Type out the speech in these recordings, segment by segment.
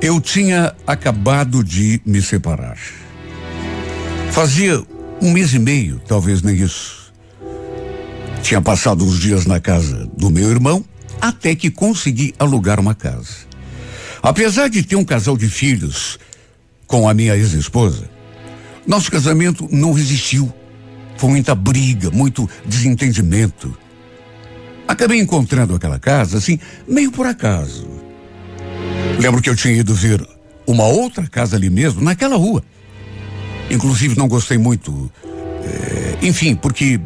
Eu tinha acabado de me separar. Fazia um mês e meio, talvez nem isso. Tinha passado uns dias na casa do meu irmão, até que consegui alugar uma casa. Apesar de ter um casal de filhos com a minha ex-esposa, nosso casamento não resistiu. Foi muita briga, muito desentendimento. Acabei encontrando aquela casa, assim, meio por acaso. Lembro que eu tinha ido ver uma outra casa ali mesmo, naquela rua. Inclusive não gostei muito. É, enfim, porque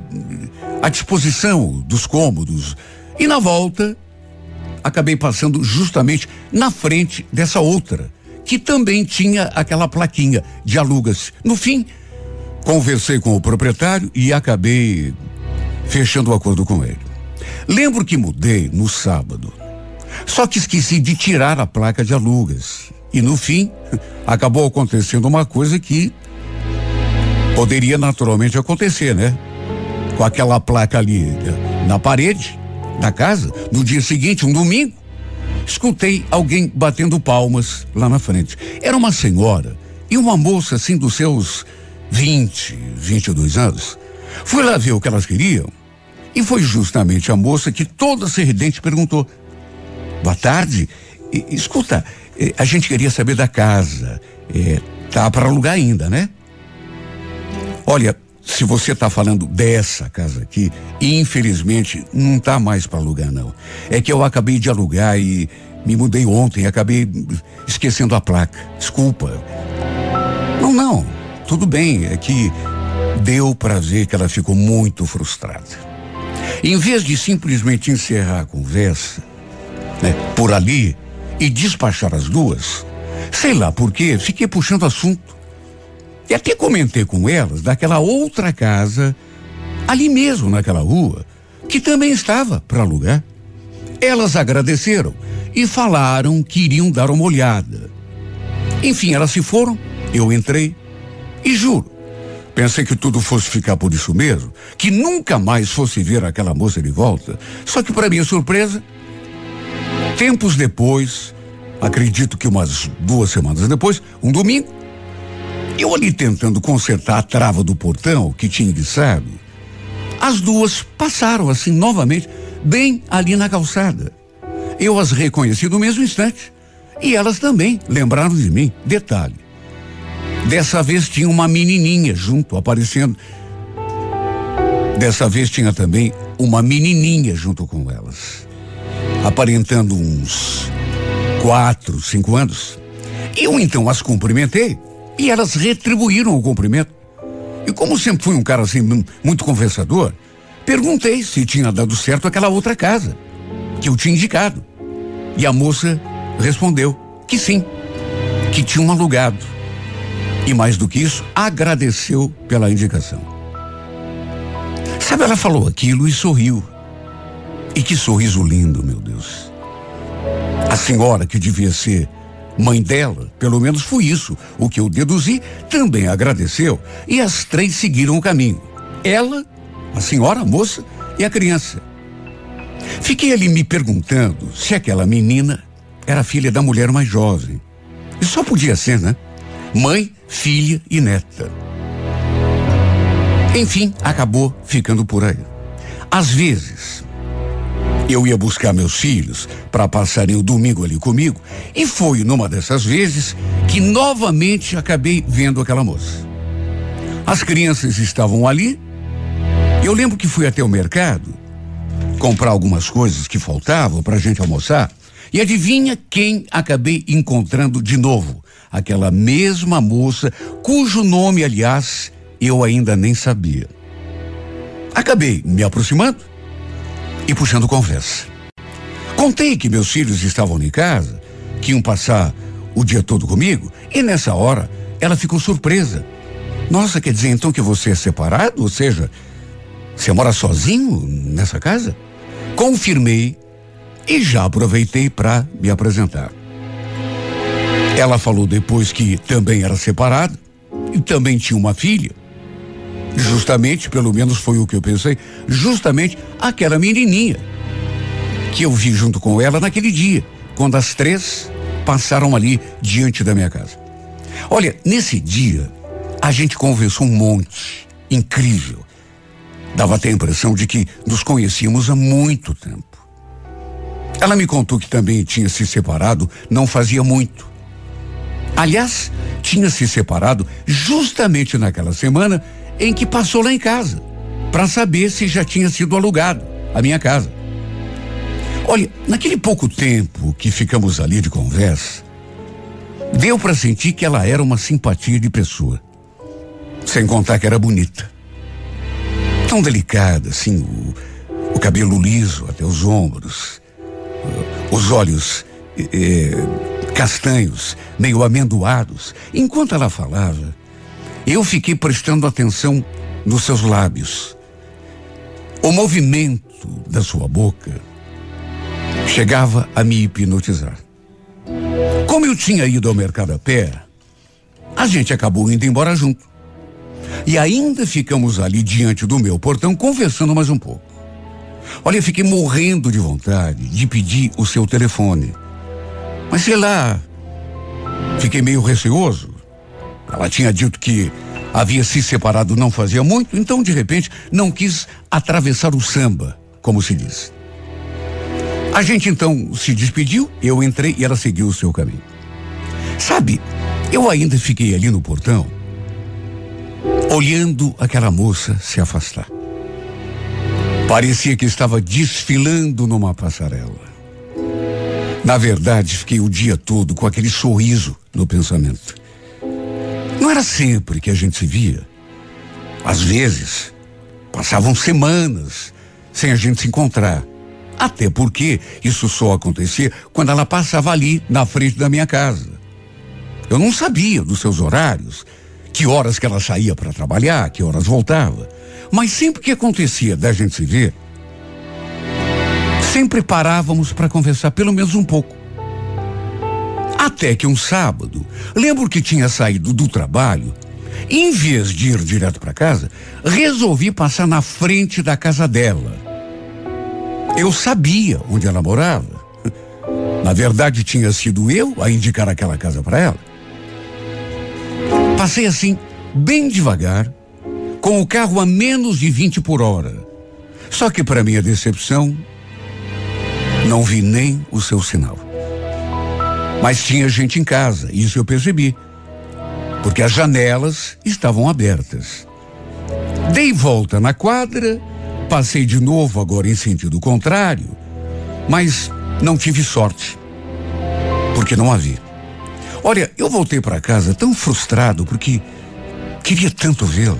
a disposição dos cômodos. E na volta, acabei passando justamente na frente dessa outra, que também tinha aquela plaquinha de alugas. No fim, conversei com o proprietário e acabei fechando o acordo com ele. Lembro que mudei no sábado. Só que esqueci de tirar a placa de alugas. E no fim, acabou acontecendo uma coisa que poderia naturalmente acontecer, né? Com aquela placa ali eh, na parede da casa, no dia seguinte, um domingo, escutei alguém batendo palmas lá na frente. Era uma senhora e uma moça assim dos seus 20, 22 anos. Fui lá ver o que elas queriam e foi justamente a moça que toda sorridente perguntou: Boa tarde. E, escuta, eh, a gente queria saber da casa. É, tá para alugar ainda, né? Olha, se você está falando dessa casa aqui, infelizmente não tá mais para alugar não. É que eu acabei de alugar e me mudei ontem, acabei esquecendo a placa. Desculpa. Não, não. Tudo bem, é que deu para ver que ela ficou muito frustrada. Em vez de simplesmente encerrar a conversa, né, por ali e despachar as duas, sei lá por quê, fiquei puxando assunto. E até comentei com elas daquela outra casa, ali mesmo naquela rua, que também estava para alugar. Elas agradeceram e falaram que iriam dar uma olhada. Enfim, elas se foram, eu entrei e juro, pensei que tudo fosse ficar por isso mesmo, que nunca mais fosse ver aquela moça de volta. Só que para minha surpresa, tempos depois, acredito que umas duas semanas depois, um domingo, eu ali tentando consertar a trava do portão que tinha enguiçado, as duas passaram assim novamente, bem ali na calçada. Eu as reconheci no mesmo instante. E elas também lembraram de mim. Detalhe. Dessa vez tinha uma menininha junto, aparecendo. Dessa vez tinha também uma menininha junto com elas. Aparentando uns quatro, cinco anos. Eu então as cumprimentei e elas retribuíram o cumprimento. E como sempre fui um cara assim, muito conversador, perguntei se tinha dado certo aquela outra casa que eu tinha indicado. E a moça respondeu que sim, que tinham alugado. E mais do que isso, agradeceu pela indicação. Sabe, ela falou aquilo e sorriu. E que sorriso lindo, meu Deus. A senhora que devia ser mãe dela, pelo menos foi isso o que eu deduzi, também agradeceu e as três seguiram o caminho. Ela, a senhora, a moça e a criança. Fiquei ali me perguntando se aquela menina era filha da mulher mais jovem. E só podia ser, né? Mãe, filha e neta. Enfim, acabou ficando por aí. Às vezes, eu ia buscar meus filhos para passarem o domingo ali comigo e foi numa dessas vezes que novamente acabei vendo aquela moça. As crianças estavam ali. Eu lembro que fui até o mercado comprar algumas coisas que faltavam para a gente almoçar. E adivinha quem acabei encontrando de novo? Aquela mesma moça, cujo nome, aliás, eu ainda nem sabia. Acabei me aproximando e puxando conversa. Contei que meus filhos estavam em casa, que iam passar o dia todo comigo, e nessa hora ela ficou surpresa. Nossa, quer dizer então que você é separado? Ou seja, você mora sozinho nessa casa? Confirmei e já aproveitei para me apresentar. Ela falou depois que também era separada e também tinha uma filha. Justamente, pelo menos foi o que eu pensei, justamente aquela menininha que eu vi junto com ela naquele dia, quando as três passaram ali diante da minha casa. Olha, nesse dia, a gente conversou um monte, incrível. Dava até a impressão de que nos conhecíamos há muito tempo. Ela me contou que também tinha se separado não fazia muito. Aliás, tinha se separado justamente naquela semana em que passou lá em casa, para saber se já tinha sido alugado a minha casa. Olha, naquele pouco tempo que ficamos ali de conversa, deu para sentir que ela era uma simpatia de pessoa. Sem contar que era bonita. Tão delicada, assim, o, o cabelo liso até os ombros, os olhos eh, castanhos, meio amendoados. Enquanto ela falava, eu fiquei prestando atenção nos seus lábios. O movimento da sua boca chegava a me hipnotizar. Como eu tinha ido ao mercado a pé, a gente acabou indo embora junto. E ainda ficamos ali diante do meu portão conversando mais um pouco. Olha, eu fiquei morrendo de vontade de pedir o seu telefone. Mas sei lá, fiquei meio receoso. Ela tinha dito que havia se separado não fazia muito, então de repente não quis atravessar o samba, como se diz. A gente então se despediu, eu entrei e ela seguiu o seu caminho. Sabe, eu ainda fiquei ali no portão, olhando aquela moça se afastar. Parecia que estava desfilando numa passarela. Na verdade, fiquei o dia todo com aquele sorriso no pensamento. Não era sempre que a gente se via. Às vezes, passavam semanas sem a gente se encontrar. Até porque isso só acontecia quando ela passava ali na frente da minha casa. Eu não sabia dos seus horários, que horas que ela saía para trabalhar, que horas voltava. Mas sempre que acontecia da gente se ver, sempre parávamos para conversar pelo menos um pouco. Até que um sábado, lembro que tinha saído do trabalho, em vez de ir direto para casa, resolvi passar na frente da casa dela. Eu sabia onde ela morava. Na verdade, tinha sido eu a indicar aquela casa para ela. Passei assim, bem devagar, com o carro a menos de 20 por hora. Só que, para minha decepção, não vi nem o seu sinal. Mas tinha gente em casa, isso eu percebi. Porque as janelas estavam abertas. Dei volta na quadra, passei de novo agora em sentido contrário, mas não tive sorte. Porque não havia. Olha, eu voltei para casa tão frustrado porque queria tanto vê-la,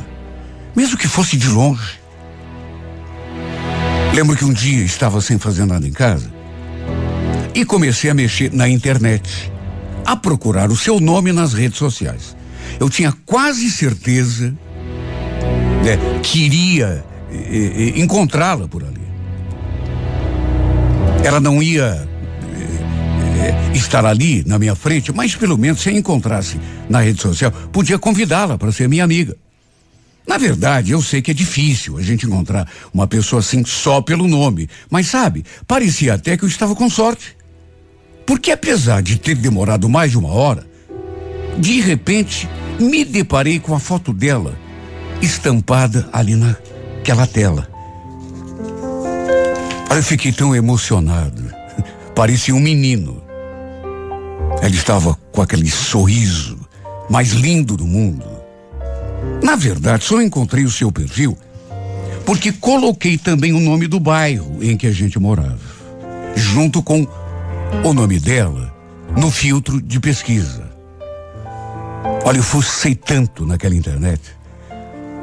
mesmo que fosse de longe. Lembro que um dia estava sem fazer nada em casa e comecei a mexer na internet, a procurar o seu nome nas redes sociais. Eu tinha quase certeza né, que iria encontrá-la por ali. Ela não ia estar ali na minha frente, mas pelo menos se a encontrasse na rede social, podia convidá-la para ser minha amiga. Na verdade, eu sei que é difícil a gente encontrar uma pessoa assim só pelo nome, mas sabe, parecia até que eu estava com sorte. Porque apesar de ter demorado mais de uma hora, de repente me deparei com a foto dela estampada ali naquela tela. Eu fiquei tão emocionado. Parecia um menino. Ela estava com aquele sorriso mais lindo do mundo. Na verdade, só encontrei o seu perfil porque coloquei também o nome do bairro em que a gente morava, junto com o nome dela no filtro de pesquisa. Olha, eu fucei tanto naquela internet.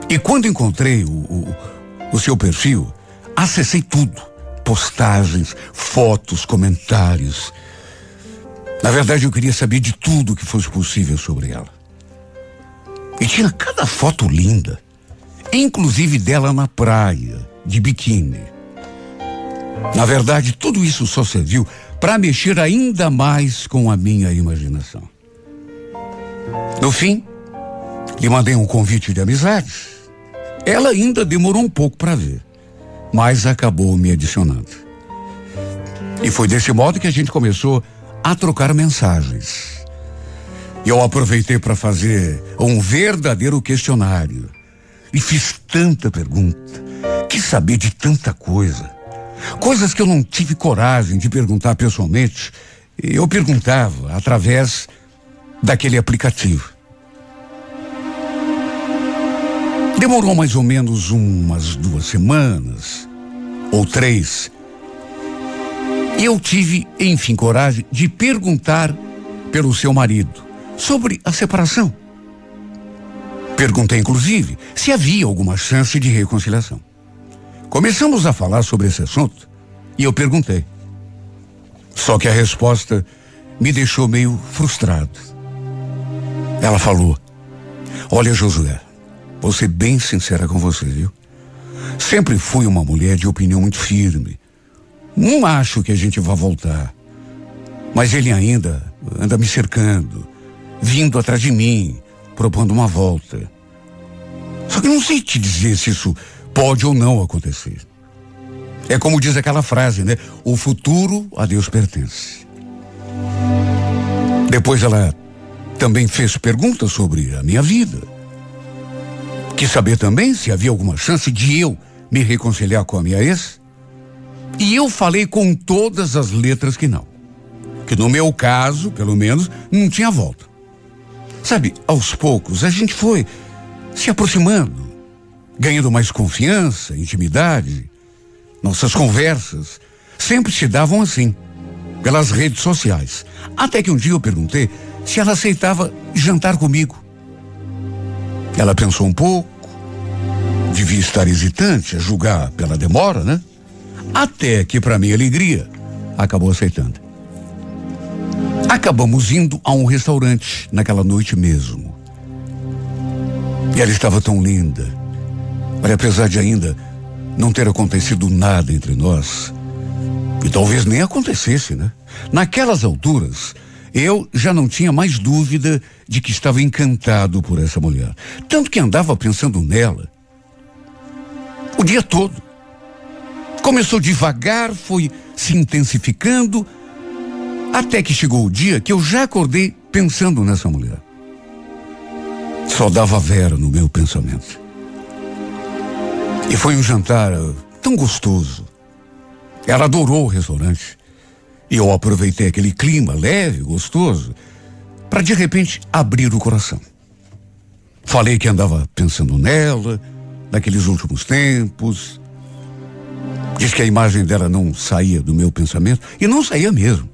E quando encontrei o, o, o seu perfil, acessei tudo. Postagens, fotos, comentários. Na verdade, eu queria saber de tudo que fosse possível sobre ela. E tinha cada foto linda, inclusive dela na praia, de biquíni. Na verdade, tudo isso só serviu para mexer ainda mais com a minha imaginação. No fim, lhe mandei um convite de amizade. Ela ainda demorou um pouco para ver, mas acabou me adicionando. E foi desse modo que a gente começou a trocar mensagens. Eu aproveitei para fazer um verdadeiro questionário. E fiz tanta pergunta, quis saber de tanta coisa. Coisas que eu não tive coragem de perguntar pessoalmente, eu perguntava através daquele aplicativo. Demorou mais ou menos umas duas semanas, ou três. E eu tive, enfim, coragem de perguntar pelo seu marido sobre a separação. Perguntei, inclusive, se havia alguma chance de reconciliação. Começamos a falar sobre esse assunto e eu perguntei. Só que a resposta me deixou meio frustrado. Ela falou: Olha, Josué, vou ser bem sincera com você, viu? Sempre fui uma mulher de opinião muito firme. Não acho que a gente vá voltar. Mas ele ainda anda me cercando, vindo atrás de mim, propondo uma volta. Só que não sei te dizer se isso pode ou não acontecer. É como diz aquela frase, né? O futuro a Deus pertence. Depois ela também fez perguntas sobre a minha vida. Quis saber também se havia alguma chance de eu me reconciliar com a minha ex. E eu falei com todas as letras que não. Que no meu caso, pelo menos, não tinha volta. Sabe, aos poucos a gente foi se aproximando, ganhando mais confiança, intimidade. Nossas conversas sempre se davam assim, pelas redes sociais. Até que um dia eu perguntei se ela aceitava jantar comigo. Ela pensou um pouco, devia estar hesitante, a julgar pela demora, né? Até que, para minha alegria, acabou aceitando. Acabamos indo a um restaurante naquela noite mesmo. E ela estava tão linda. Olha, apesar de ainda não ter acontecido nada entre nós, e talvez nem acontecesse, né? Naquelas alturas, eu já não tinha mais dúvida de que estava encantado por essa mulher. Tanto que andava pensando nela o dia todo. Começou devagar, foi se intensificando, até que chegou o dia que eu já acordei pensando nessa mulher. Só dava Vera no meu pensamento. E foi um jantar uh, tão gostoso. Ela adorou o restaurante. E eu aproveitei aquele clima leve, gostoso, para de repente abrir o coração. Falei que andava pensando nela, naqueles últimos tempos. Diz que a imagem dela não saía do meu pensamento, e não saía mesmo.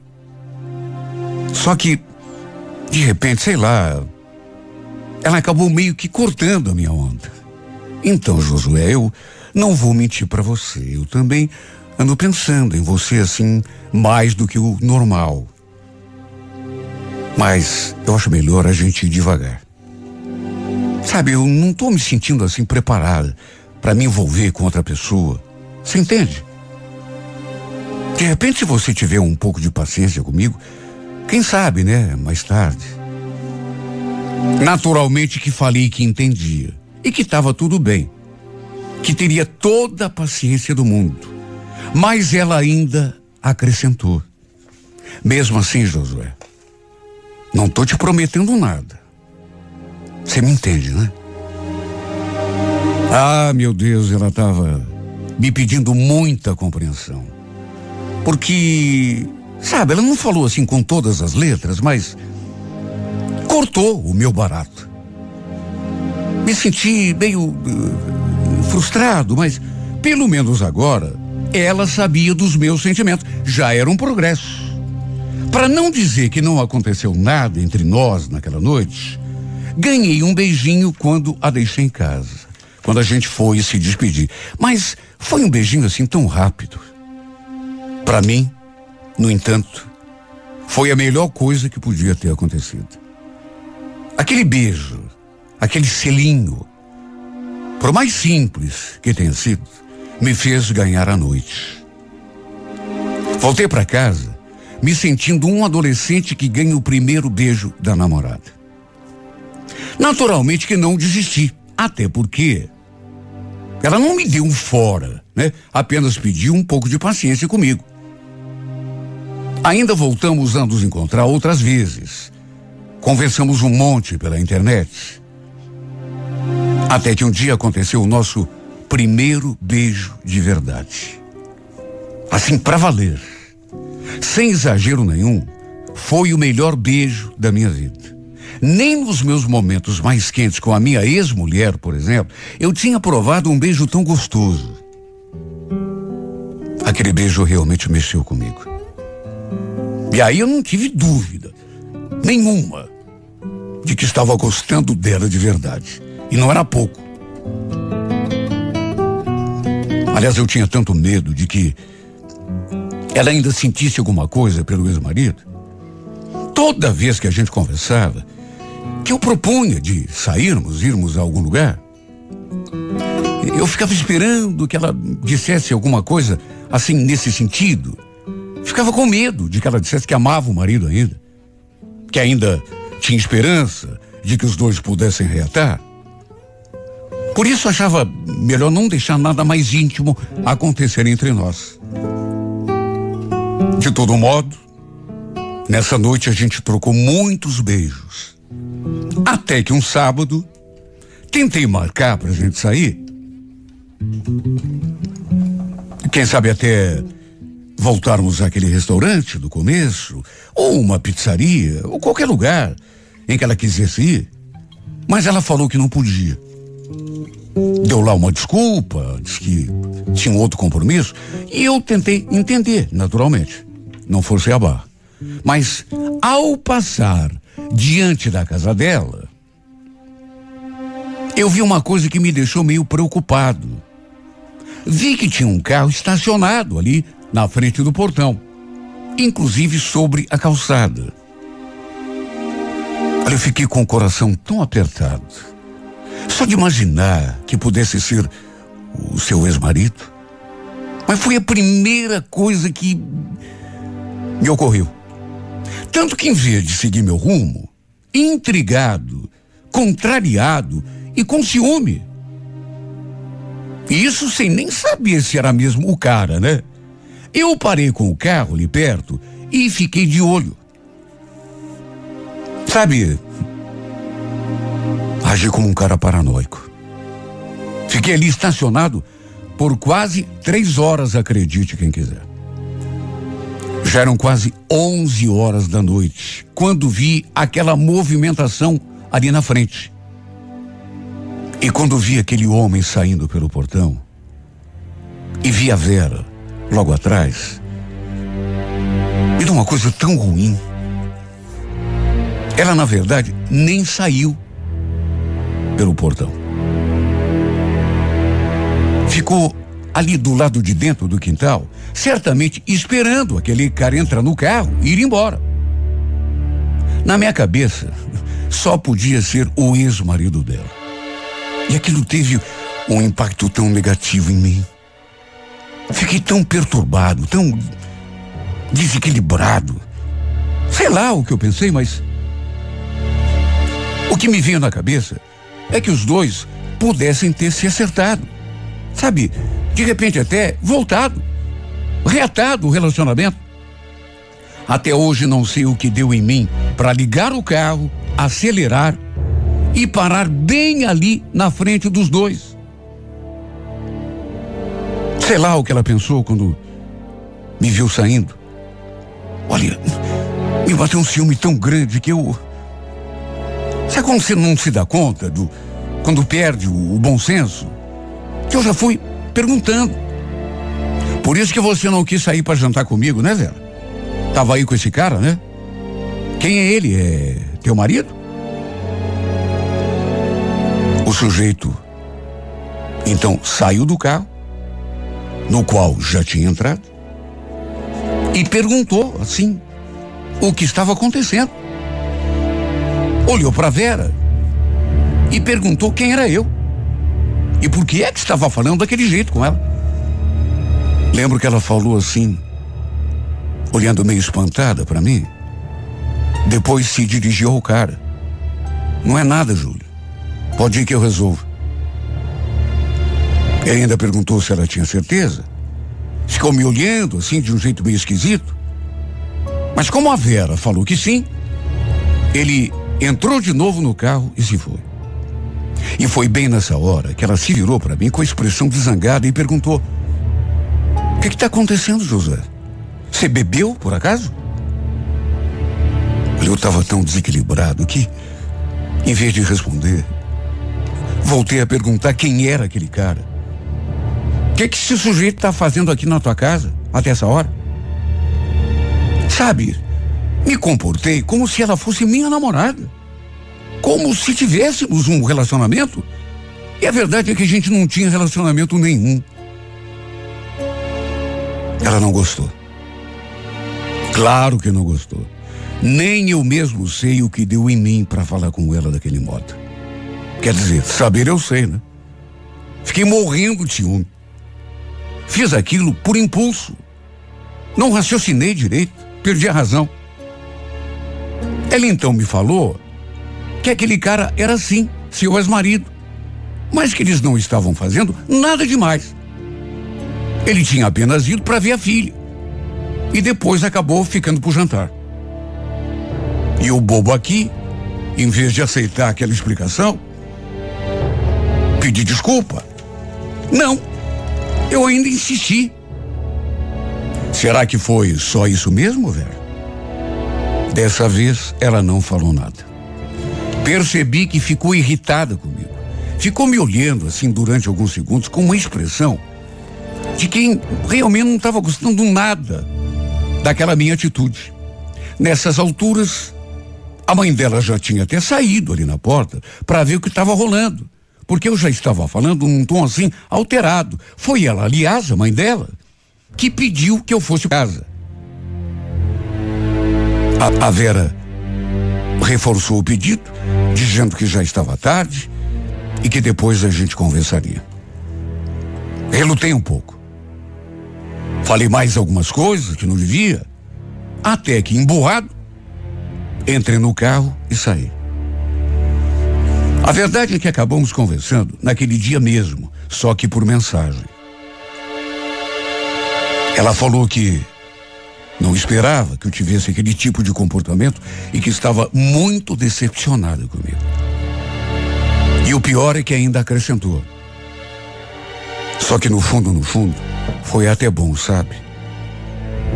Só que, de repente, sei lá, ela acabou meio que cortando a minha onda. Então, Josué, eu não vou mentir para você. Eu também ando pensando em você assim mais do que o normal. Mas eu acho melhor a gente ir devagar. Sabe, eu não estou me sentindo assim preparada para me envolver com outra pessoa. Você entende? De repente, se você tiver um pouco de paciência comigo, quem sabe, né? Mais tarde. Naturalmente que falei que entendia e que estava tudo bem, que teria toda a paciência do mundo. Mas ela ainda acrescentou. Mesmo assim, Josué, não estou te prometendo nada. Você me entende, né? Ah, meu Deus, ela estava me pedindo muita compreensão. Porque, sabe, ela não falou assim com todas as letras, mas cortou o meu barato. Me senti meio uh, frustrado, mas pelo menos agora ela sabia dos meus sentimentos. Já era um progresso. Para não dizer que não aconteceu nada entre nós naquela noite, ganhei um beijinho quando a deixei em casa. Quando a gente foi se despedir. Mas foi um beijinho assim tão rápido. Para mim, no entanto, foi a melhor coisa que podia ter acontecido. Aquele beijo, aquele selinho, por mais simples que tenha sido, me fez ganhar a noite. Voltei para casa me sentindo um adolescente que ganha o primeiro beijo da namorada. Naturalmente que não desisti, até porque ela não me deu um fora, né? Apenas pediu um pouco de paciência comigo. Ainda voltamos a nos encontrar outras vezes. Conversamos um monte pela internet. Até que um dia aconteceu o nosso primeiro beijo de verdade. Assim, para valer. Sem exagero nenhum, foi o melhor beijo da minha vida. Nem nos meus momentos mais quentes com a minha ex-mulher, por exemplo, eu tinha provado um beijo tão gostoso. Aquele beijo realmente mexeu comigo. E aí eu não tive dúvida nenhuma de que estava gostando dela de verdade. E não era pouco. Aliás, eu tinha tanto medo de que ela ainda sentisse alguma coisa pelo ex-marido. Toda vez que a gente conversava, que eu propunha de sairmos, irmos a algum lugar, eu ficava esperando que ela dissesse alguma coisa assim nesse sentido. Ficava com medo de que ela dissesse que amava o marido ainda, que ainda tinha esperança de que os dois pudessem reatar. Por isso achava melhor não deixar nada mais íntimo acontecer entre nós. De todo modo, nessa noite a gente trocou muitos beijos. Até que um sábado, tentei marcar pra gente sair. Quem sabe até voltarmos àquele restaurante do começo, ou uma pizzaria, ou qualquer lugar em que ela quisesse ir. Mas ela falou que não podia. Deu lá uma desculpa, disse que tinha um outro compromisso, e eu tentei entender, naturalmente. Não forcei a barra. Mas, ao passar diante da casa dela, eu vi uma coisa que me deixou meio preocupado. Vi que tinha um carro estacionado ali na frente do portão, inclusive sobre a calçada. Eu fiquei com o coração tão apertado. Só de imaginar que pudesse ser o seu ex-marido. Mas foi a primeira coisa que me ocorreu. Tanto que, em vez de seguir meu rumo, intrigado, contrariado e com ciúme. Isso sem nem saber se era mesmo o cara, né? Eu parei com o carro ali perto e fiquei de olho. Sabe, agi como um cara paranoico. Fiquei ali estacionado por quase três horas, acredite quem quiser. Já eram quase 11 horas da noite quando vi aquela movimentação ali na frente. E quando vi aquele homem saindo pelo portão e vi a Vera logo atrás, me deu uma coisa tão ruim. Ela, na verdade, nem saiu pelo portão. Ficou ali do lado de dentro do quintal, certamente esperando aquele cara entrar no carro e ir embora. Na minha cabeça, só podia ser o ex-marido dela. E aquilo teve um impacto tão negativo em mim. Fiquei tão perturbado, tão desequilibrado. Sei lá o que eu pensei, mas. O que me veio na cabeça é que os dois pudessem ter se acertado. Sabe, de repente até voltado, reatado o relacionamento. Até hoje não sei o que deu em mim para ligar o carro, acelerar e parar bem ali na frente dos dois. Sei lá o que ela pensou quando me viu saindo. Olha, me bateu um ciúme tão grande que eu Sabe quando você não se dá conta do. quando perde o, o bom senso? Que eu já fui perguntando. Por isso que você não quis sair para jantar comigo, né, Vera? Tava aí com esse cara, né? Quem é ele? É teu marido? O sujeito então saiu do carro, no qual já tinha entrado, e perguntou assim o que estava acontecendo olhou para Vera e perguntou quem era eu. E por que é que estava falando daquele jeito com ela. Lembro que ela falou assim, olhando meio espantada para mim. Depois se dirigiu ao cara. Não é nada, Júlio. Pode ir que eu resolvo. E ainda perguntou se ela tinha certeza. Ficou me olhando assim de um jeito meio esquisito. Mas como a Vera falou que sim, ele entrou de novo no carro e se foi. E foi bem nessa hora que ela se virou para mim com a expressão desangada e perguntou: O que está acontecendo, José? Você bebeu, por acaso? Eu estava tão desequilibrado que, em vez de responder, voltei a perguntar quem era aquele cara. O que, que esse sujeito está fazendo aqui na tua casa até essa hora? Sabe, me comportei como se ela fosse minha namorada. Como se tivéssemos um relacionamento. E a verdade é que a gente não tinha relacionamento nenhum. Ela não gostou. Claro que não gostou. Nem eu mesmo sei o que deu em mim para falar com ela daquele modo. Quer dizer, saber eu sei, né? Fiquei morrendo de ciúme. Fiz aquilo por impulso. Não raciocinei direito, perdi a razão. Ela então me falou que aquele cara era assim, seu ex-marido, mas que eles não estavam fazendo nada demais. Ele tinha apenas ido para ver a filha e depois acabou ficando por jantar. E o bobo aqui, em vez de aceitar aquela explicação, pedi desculpa. Não, eu ainda insisti. Será que foi só isso mesmo, velho? Dessa vez ela não falou nada. Percebi que ficou irritada comigo. Ficou me olhando assim durante alguns segundos com uma expressão de quem realmente não estava gostando nada daquela minha atitude. Nessas alturas, a mãe dela já tinha até saído ali na porta para ver o que estava rolando, porque eu já estava falando num tom assim alterado. Foi ela, aliás, a mãe dela, que pediu que eu fosse casa. A, a Vera reforçou o pedido, dizendo que já estava tarde e que depois a gente conversaria. Relutei um pouco. Falei mais algumas coisas que não devia, até que, emburrado, Entrei no carro e saí. A verdade é que acabamos conversando naquele dia mesmo, só que por mensagem. Ela falou que não esperava que eu tivesse aquele tipo de comportamento e que estava muito decepcionada comigo. E o pior é que ainda acrescentou. Só que no fundo, no fundo, foi até bom, sabe?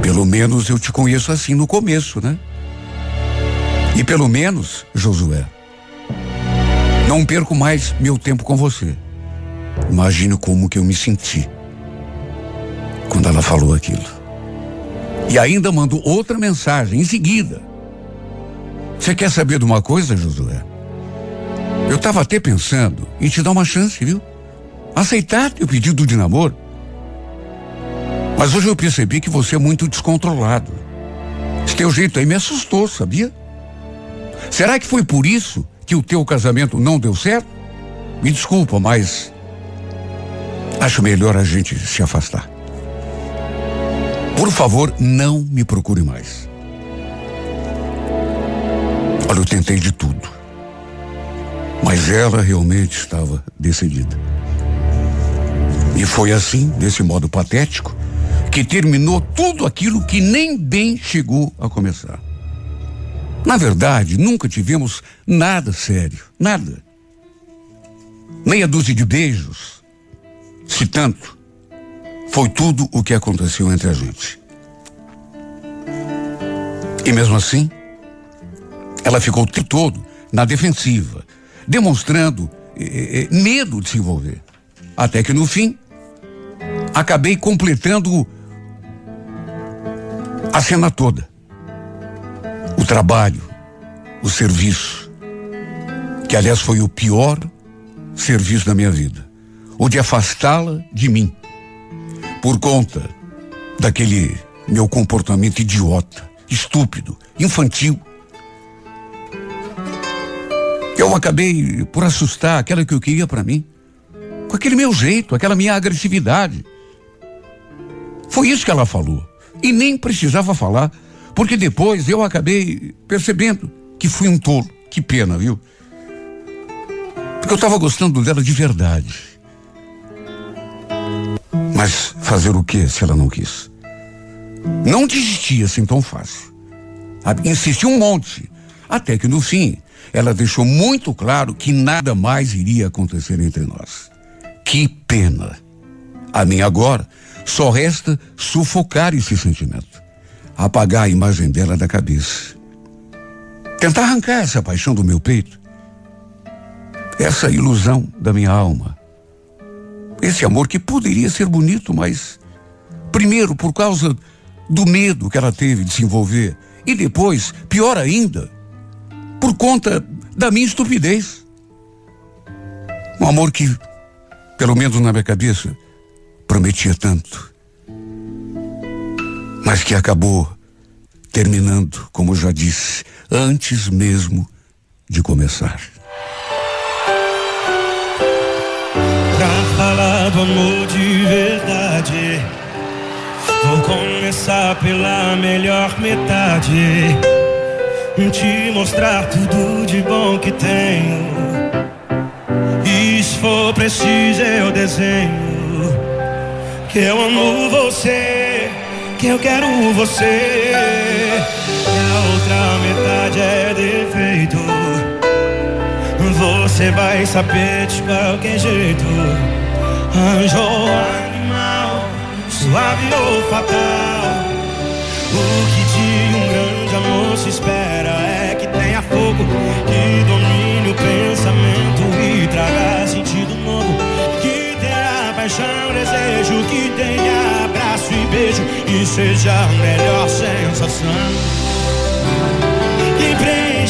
Pelo menos eu te conheço assim no começo, né? E pelo menos, Josué, não perco mais meu tempo com você. Imagino como que eu me senti quando ela falou aquilo. E ainda mando outra mensagem em seguida. Você quer saber de uma coisa, Josué? Eu estava até pensando em te dar uma chance, viu? Aceitar teu pedido de namoro. Mas hoje eu percebi que você é muito descontrolado. Esse teu jeito aí me assustou, sabia? Será que foi por isso que o teu casamento não deu certo? Me desculpa, mas acho melhor a gente se afastar. Por favor, não me procure mais. Olha, eu tentei de tudo. Mas ela realmente estava decidida. E foi assim, desse modo patético, que terminou tudo aquilo que nem bem chegou a começar. Na verdade, nunca tivemos nada sério, nada. Meia dúzia de beijos, se tanto, foi tudo o que aconteceu entre a gente. E mesmo assim, ela ficou o tempo todo na defensiva, demonstrando eh, eh, medo de se envolver. Até que no fim, acabei completando a cena toda o trabalho, o serviço, que aliás foi o pior serviço da minha vida, o de afastá-la de mim, por conta daquele meu comportamento idiota, estúpido, infantil. Eu acabei por assustar aquela que eu queria para mim. Com aquele meu jeito, aquela minha agressividade. Foi isso que ela falou. E nem precisava falar, porque depois eu acabei percebendo que fui um tolo. Que pena, viu? Porque eu estava gostando dela de verdade. Mas fazer o que se ela não quis? Não desistia assim tão fácil. Insistiu um monte. Até que no fim, ela deixou muito claro que nada mais iria acontecer entre nós. Que pena. A mim agora só resta sufocar esse sentimento, apagar a imagem dela da cabeça. Tentar arrancar essa paixão do meu peito, essa ilusão da minha alma. Esse amor que poderia ser bonito, mas primeiro por causa do medo que ela teve de se envolver e depois, pior ainda, por conta da minha estupidez. Um amor que, pelo menos na minha cabeça, prometia tanto. Mas que acabou terminando, como já disse, antes mesmo de começar. Do amor de verdade, vou começar pela melhor metade te mostrar tudo de bom que tenho. E se for preciso, eu desenho. Que eu amo você, que eu quero você. A outra metade é defeito. Você vai saber de qualquer jeito. Anjo ou animal, suave ou fatal. O que de um grande amor se espera é que tenha fogo, que domine o pensamento e traga sentido novo. Que tenha paixão, desejo, que tenha abraço e beijo e seja a melhor sensação.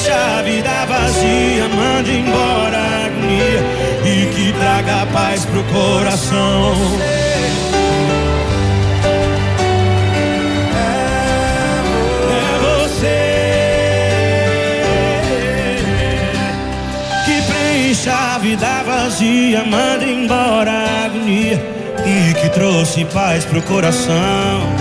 Preencha a vida vazia, mande embora a agonia e que traga paz pro coração. deixa a vida vazia, manda embora a agonia e que trouxe paz pro coração.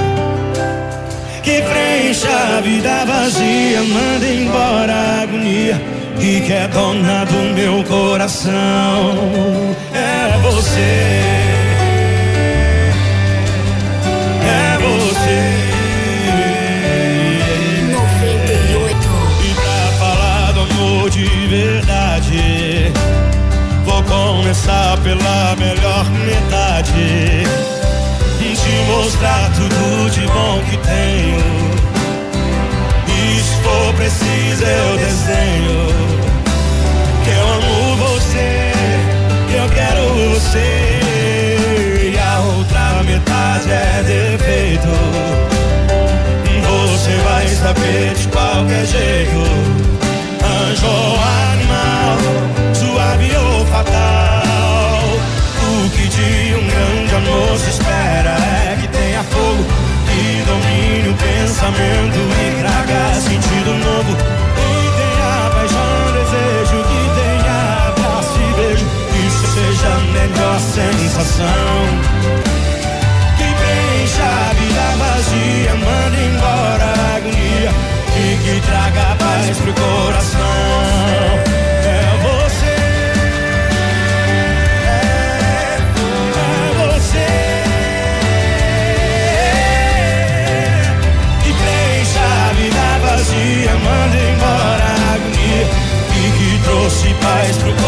Preencha a vida vazia, manda embora a agonia e que é dona do meu coração. É você. começar pela melhor metade e te mostrar tudo de bom que tenho. Preciso eu desenho. Que eu amo você, que eu quero você. E a outra metade é defeito. Você vai saber de qualquer jeito, anjo sensação. Que preencha a vida vazia, manda embora a agonia e que traga paz pro coração. manda embora a agonia e que trouxe paz pro coração.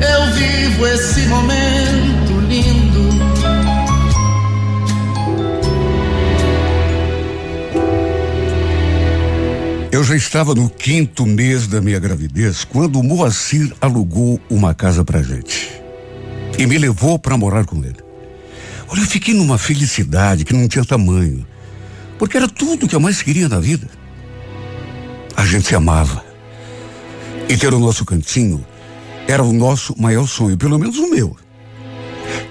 eu vivo esse momento lindo. Eu já estava no quinto mês da minha gravidez quando o Moacir alugou uma casa pra gente e me levou para morar com ele. Olha, eu fiquei numa felicidade que não tinha tamanho, porque era tudo que eu mais queria na vida. A gente se amava. E ter o nosso cantinho era o nosso maior sonho, pelo menos o meu.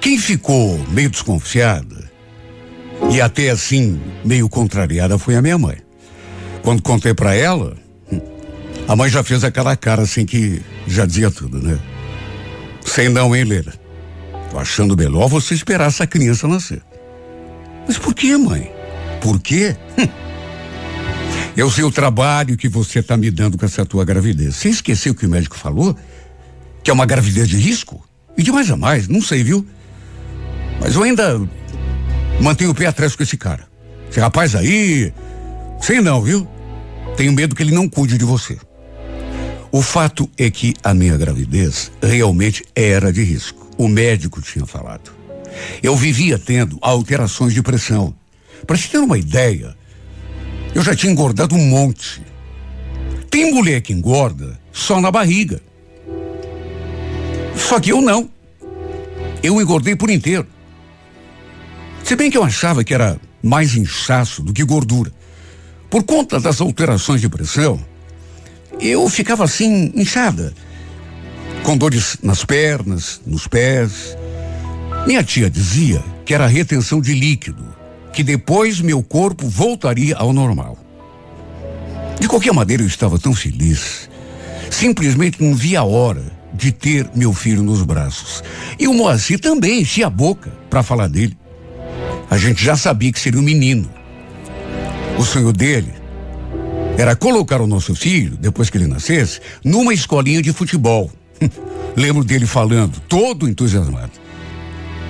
Quem ficou meio desconfiada e até assim meio contrariada foi a minha mãe. Quando contei para ela, a mãe já fez aquela cara assim que já dizia tudo, né? Sem não, hein, Leila? Tô achando melhor você esperar essa criança nascer. Mas por que, mãe? Por quê? Hum. Eu sei o trabalho que você tá me dando com essa tua gravidez. Você esqueceu o que o médico falou? Que é uma gravidez de risco? E de mais a mais, não sei, viu? Mas eu ainda mantenho o pé atrás com esse cara. Esse rapaz aí, sei não, viu? Tenho medo que ele não cuide de você. O fato é que a minha gravidez realmente era de risco. O médico tinha falado. Eu vivia tendo alterações de pressão. Para te ter uma ideia, eu já tinha engordado um monte. Tem mulher que engorda só na barriga. Só que eu não. Eu engordei por inteiro. Se bem que eu achava que era mais inchaço do que gordura. Por conta das alterações de pressão, eu ficava assim, inchada, com dores nas pernas, nos pés. Minha tia dizia que era retenção de líquido, que depois meu corpo voltaria ao normal. De qualquer maneira, eu estava tão feliz. Simplesmente não via a hora de ter meu filho nos braços. E o Moacir também enchia a boca para falar dele. A gente já sabia que seria um menino. O sonho dele era colocar o nosso filho, depois que ele nascesse, numa escolinha de futebol. Lembro dele falando, todo entusiasmado.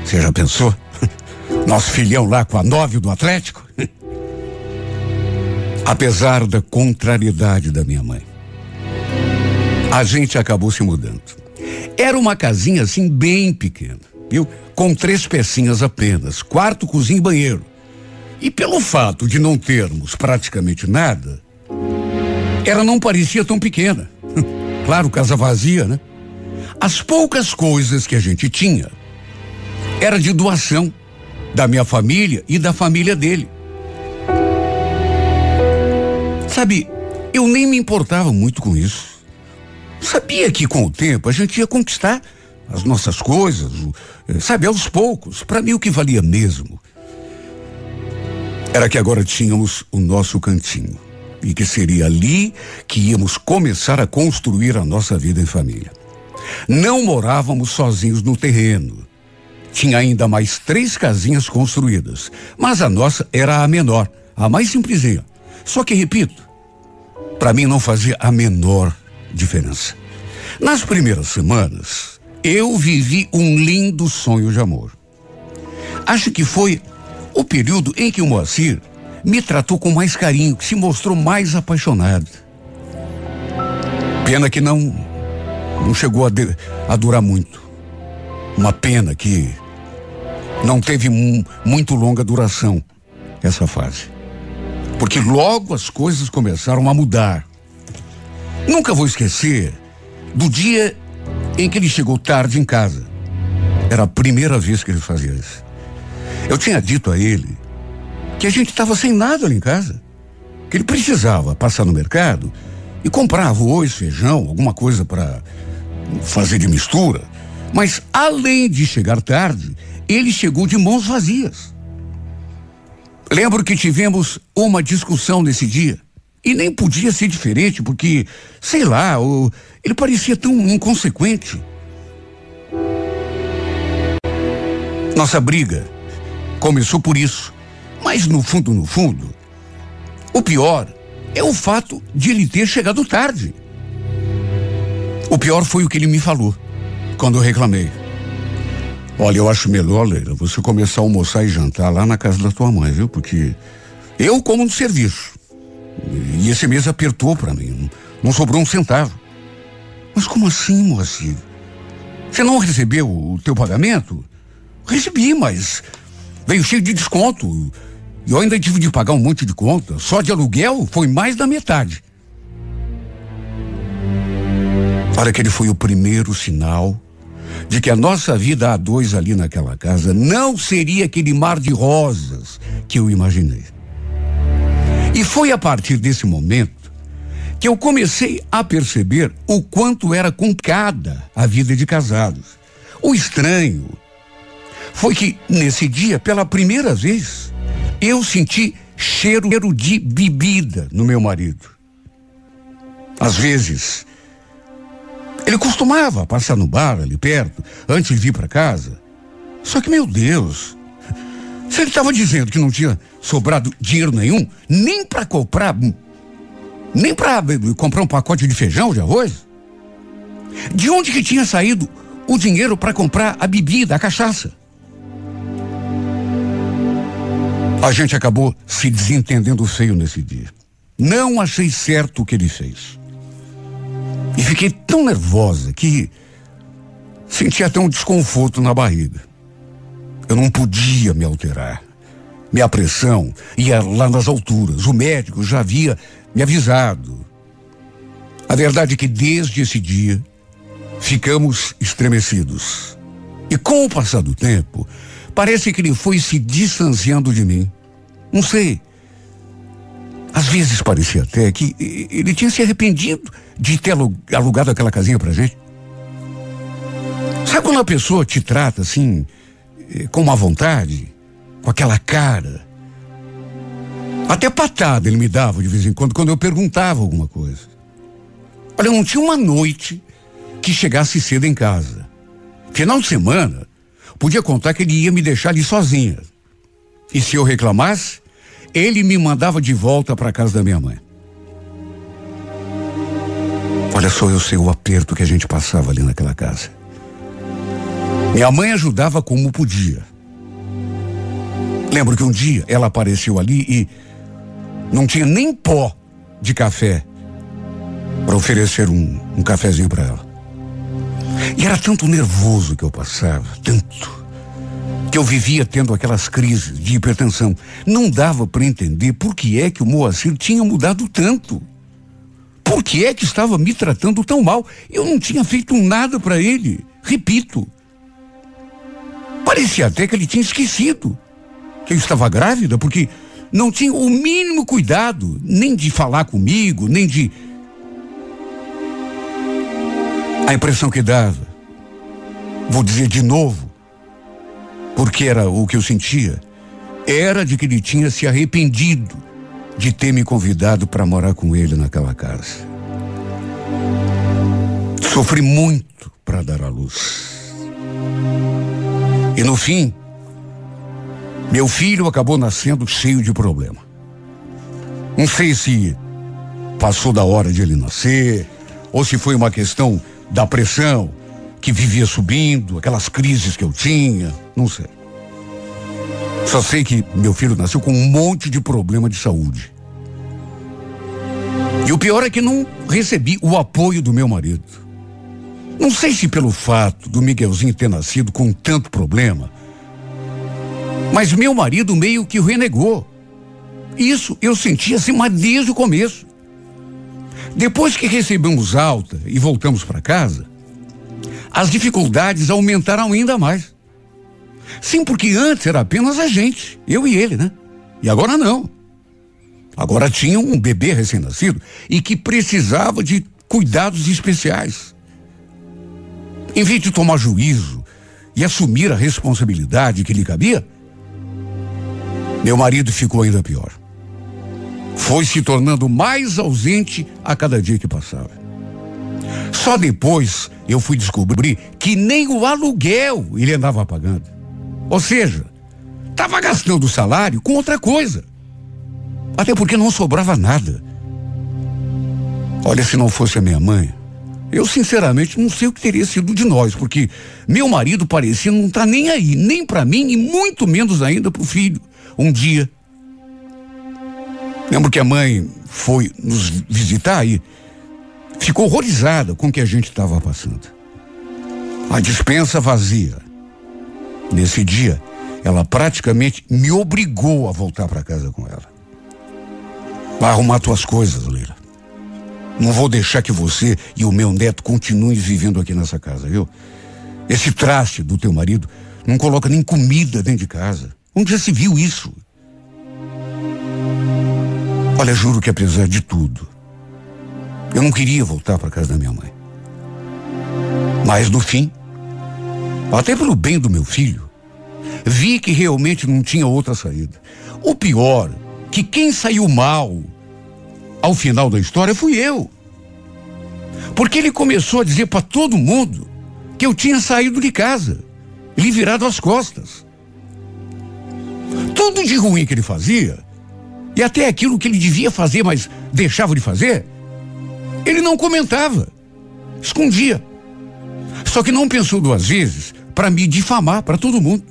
Você já pensou? Nosso filhão lá com a nove do Atlético? Apesar da contrariedade da minha mãe, a gente acabou se mudando. Era uma casinha assim bem pequena, viu? Com três pecinhas apenas, quarto, cozinha e banheiro. E pelo fato de não termos praticamente nada, ela não parecia tão pequena. claro, casa vazia, né? As poucas coisas que a gente tinha era de doação da minha família e da família dele. Sabe, eu nem me importava muito com isso. Sabia que com o tempo a gente ia conquistar as nossas coisas, eh, sabe, aos poucos. Para mim o que valia mesmo era que agora tínhamos o nosso cantinho e que seria ali que íamos começar a construir a nossa vida em família. Não morávamos sozinhos no terreno. Tinha ainda mais três casinhas construídas, mas a nossa era a menor, a mais simplesinha. Só que, repito, para mim não fazia a menor diferença. Nas primeiras semanas, eu vivi um lindo sonho de amor. Acho que foi o período em que o Moacir me tratou com mais carinho, se mostrou mais apaixonado. Pena que não não chegou a, de, a durar muito. Uma pena que não teve muito longa duração essa fase. Porque logo as coisas começaram a mudar. Nunca vou esquecer do dia em que ele chegou tarde em casa. Era a primeira vez que ele fazia isso. Eu tinha dito a ele que a gente estava sem nada ali em casa. Que ele precisava passar no mercado e comprar arroz, feijão, alguma coisa para fazer de mistura. Mas além de chegar tarde, ele chegou de mãos vazias. Lembro que tivemos uma discussão nesse dia. E nem podia ser diferente, porque, sei lá, o, ele parecia tão inconsequente. Nossa briga começou por isso. Mas no fundo, no fundo, o pior é o fato de ele ter chegado tarde. O pior foi o que ele me falou quando eu reclamei. Olha, eu acho melhor, Leila, você começar a almoçar e jantar lá na casa da tua mãe, viu? Porque eu como no serviço. E esse mês apertou para mim. Não sobrou um centavo. Mas como assim, Moacir? Você não recebeu o teu pagamento? Recebi, mas veio cheio de desconto. E eu ainda tive de pagar um monte de conta. Só de aluguel foi mais da metade. Olha que ele foi o primeiro sinal de que a nossa vida a dois ali naquela casa não seria aquele mar de rosas que eu imaginei. E foi a partir desse momento que eu comecei a perceber o quanto era complicada a vida de casados. O estranho foi que, nesse dia, pela primeira vez, eu senti cheiro de bebida no meu marido. Às vezes, ele costumava passar no bar ali perto, antes de vir para casa. Só que, meu Deus, se ele estava dizendo que não tinha sobrado dinheiro nenhum, nem para comprar, nem para comprar um pacote de feijão, de arroz, de onde que tinha saído o dinheiro para comprar a bebida, a cachaça? A gente acabou se desentendendo feio nesse dia. Não achei certo o que ele fez. E fiquei tão nervosa que senti até um desconforto na barriga. Eu não podia me alterar. Minha pressão ia lá nas alturas. O médico já havia me avisado. A verdade é que desde esse dia ficamos estremecidos. E com o passar do tempo, parece que ele foi se distanciando de mim. Não sei. Às vezes parecia até que ele tinha se arrependido de ter alugado aquela casinha pra gente. Sabe quando a pessoa te trata assim, com uma vontade, com aquela cara? Até patada ele me dava de vez em quando, quando eu perguntava alguma coisa. Olha, não tinha uma noite que chegasse cedo em casa. Final de semana, podia contar que ele ia me deixar ali sozinha. E se eu reclamasse, ele me mandava de volta para casa da minha mãe. Olha só, eu sei o aperto que a gente passava ali naquela casa. Minha mãe ajudava como podia. Lembro que um dia ela apareceu ali e não tinha nem pó de café para oferecer um, um cafezinho para ela. E era tanto nervoso que eu passava, tanto, que eu vivia tendo aquelas crises de hipertensão. Não dava para entender por que é que o Moacir tinha mudado tanto. Por que é que estava me tratando tão mal? Eu não tinha feito nada para ele. Repito. Parecia até que ele tinha esquecido que eu estava grávida, porque não tinha o mínimo cuidado, nem de falar comigo, nem de. A impressão que dava, vou dizer de novo, porque era o que eu sentia, era de que ele tinha se arrependido de ter me convidado para morar com ele naquela casa. Sofri muito para dar à luz. E no fim, meu filho acabou nascendo cheio de problema. Não sei se passou da hora de ele nascer, ou se foi uma questão da pressão que vivia subindo, aquelas crises que eu tinha, não sei. Só sei que meu filho nasceu com um monte de problema de saúde. E o pior é que não recebi o apoio do meu marido. Não sei se pelo fato do Miguelzinho ter nascido com tanto problema, mas meu marido meio que o renegou. Isso eu senti assim, mas desde o começo. Depois que recebemos alta e voltamos para casa, as dificuldades aumentaram ainda mais. Sim, porque antes era apenas a gente, eu e ele, né? E agora não. Agora tinha um bebê recém-nascido e que precisava de cuidados especiais. Em vez de tomar juízo e assumir a responsabilidade que lhe cabia, meu marido ficou ainda pior. Foi se tornando mais ausente a cada dia que passava. Só depois eu fui descobrir que nem o aluguel ele andava pagando. Ou seja, estava gastando o salário com outra coisa. Até porque não sobrava nada. Olha, se não fosse a minha mãe, Eu sinceramente não sei o que teria sido de nós, porque meu marido parecia não estar tá nem aí, nem para mim e muito menos ainda para o filho. Um dia, lembro que a mãe foi nos visitar e ficou horrorizada com o que a gente estava passando. A dispensa vazia. Nesse dia, ela praticamente me obrigou a voltar para casa com ela. Vai arrumar tuas coisas, Leila. Não vou deixar que você e o meu neto continuem vivendo aqui nessa casa, viu? Esse traste do teu marido não coloca nem comida dentro de casa. Onde já se viu isso? Olha, juro que apesar de tudo, eu não queria voltar para casa da minha mãe. Mas no fim, até pelo bem do meu filho, vi que realmente não tinha outra saída. O pior, que quem saiu mal ao final da história fui eu. Porque ele começou a dizer para todo mundo que eu tinha saído de casa, lhe virado as costas. Tudo de ruim que ele fazia, e até aquilo que ele devia fazer, mas deixava de fazer, ele não comentava, escondia. Só que não pensou duas vezes para me difamar para todo mundo.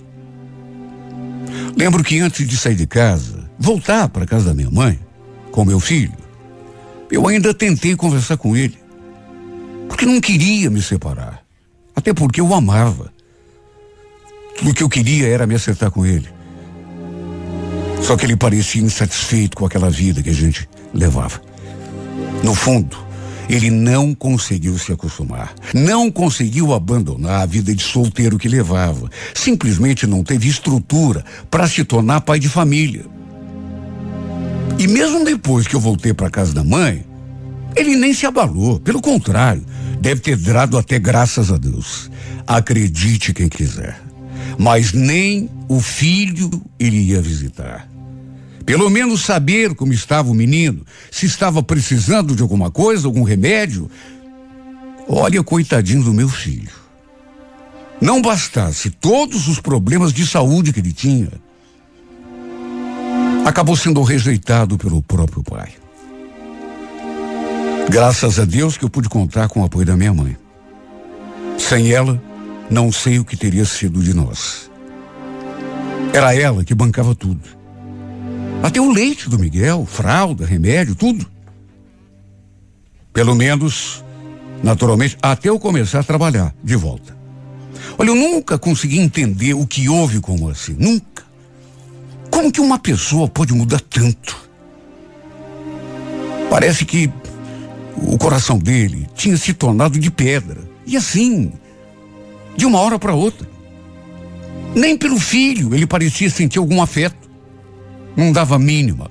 Lembro que antes de sair de casa, voltar para casa da minha mãe, com meu filho, eu ainda tentei conversar com ele. Porque não queria me separar. Até porque eu o amava. Tudo que eu queria era me acertar com ele. Só que ele parecia insatisfeito com aquela vida que a gente levava. No fundo, ele não conseguiu se acostumar, não conseguiu abandonar a vida de solteiro que levava. Simplesmente não teve estrutura para se tornar pai de família. E mesmo depois que eu voltei para casa da mãe, ele nem se abalou. Pelo contrário, deve ter dado até graças a Deus. Acredite quem quiser. Mas nem o filho ele ia visitar. Pelo menos saber como estava o menino, se estava precisando de alguma coisa, algum remédio. Olha, coitadinho do meu filho. Não bastasse todos os problemas de saúde que ele tinha, acabou sendo rejeitado pelo próprio pai. Graças a Deus que eu pude contar com o apoio da minha mãe. Sem ela, não sei o que teria sido de nós. Era ela que bancava tudo. Até o leite do Miguel, fralda, remédio, tudo. Pelo menos, naturalmente, até eu começar a trabalhar de volta. Olha, eu nunca consegui entender o que houve com assim. Nunca. Como que uma pessoa pode mudar tanto? Parece que o coração dele tinha se tornado de pedra. E assim, de uma hora para outra. Nem pelo filho ele parecia sentir algum afeto. Não dava mínima.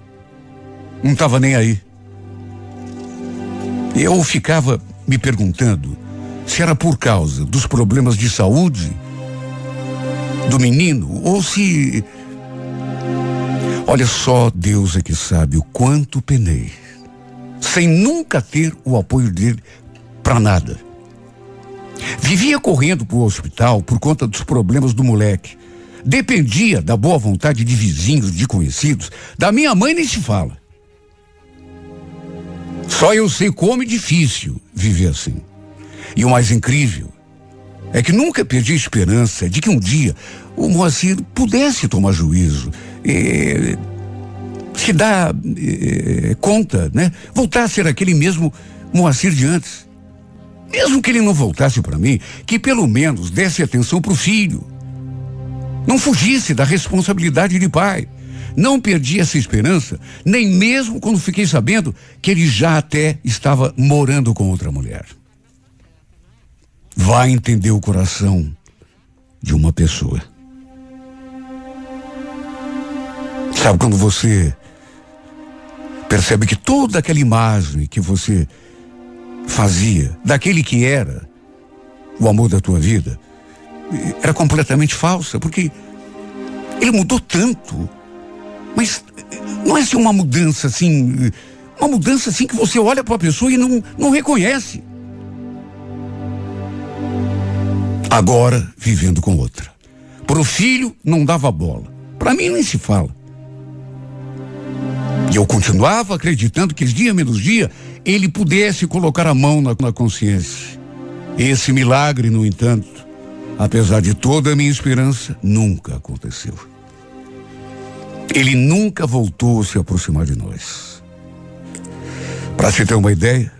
Não estava nem aí. Eu ficava me perguntando se era por causa dos problemas de saúde do menino ou se. Olha só, Deus é que sabe o quanto penei, sem nunca ter o apoio dele para nada. Vivia correndo para o hospital por conta dos problemas do moleque. Dependia da boa vontade de vizinhos, de conhecidos. Da minha mãe nem se fala. Só eu sei como é difícil viver assim. E o mais incrível é que nunca perdi a esperança de que um dia o Moacir pudesse tomar juízo, e, se dar e, conta, né? Voltar a ser aquele mesmo Moacir de antes. Mesmo que ele não voltasse para mim, que pelo menos desse atenção para o filho. Não fugisse da responsabilidade de pai. Não perdi essa esperança, nem mesmo quando fiquei sabendo que ele já até estava morando com outra mulher. Vai entender o coração de uma pessoa. Sabe quando você percebe que toda aquela imagem que você fazia, daquele que era o amor da tua vida, era completamente falsa, porque ele mudou tanto. Mas não é assim uma mudança assim, uma mudança assim que você olha para a pessoa e não, não reconhece. Agora, vivendo com outra. Pro filho, não dava bola. Para mim, nem se fala. E eu continuava acreditando que dia menos dia ele pudesse colocar a mão na, na consciência Esse milagre, no entanto, apesar de toda a minha esperança, nunca aconteceu. Ele nunca voltou a se aproximar de nós. Para se ter uma ideia,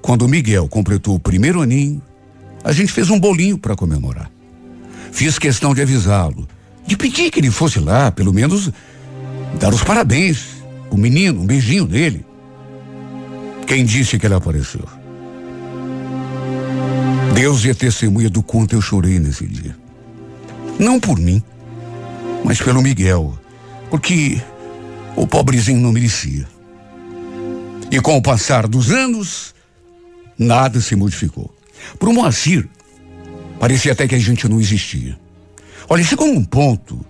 quando Miguel completou o primeiro aninho, a gente fez um bolinho para comemorar. Fiz questão de avisá-lo, de pedir que ele fosse lá, pelo menos dar os parabéns. O menino, um beijinho nele. Quem disse que ele apareceu? Deus é testemunha do quanto eu chorei nesse dia. Não por mim, mas pelo Miguel, porque o pobrezinho não merecia. E com o passar dos anos, nada se modificou. Para o Moacir, parecia até que a gente não existia. Olha, chegou um ponto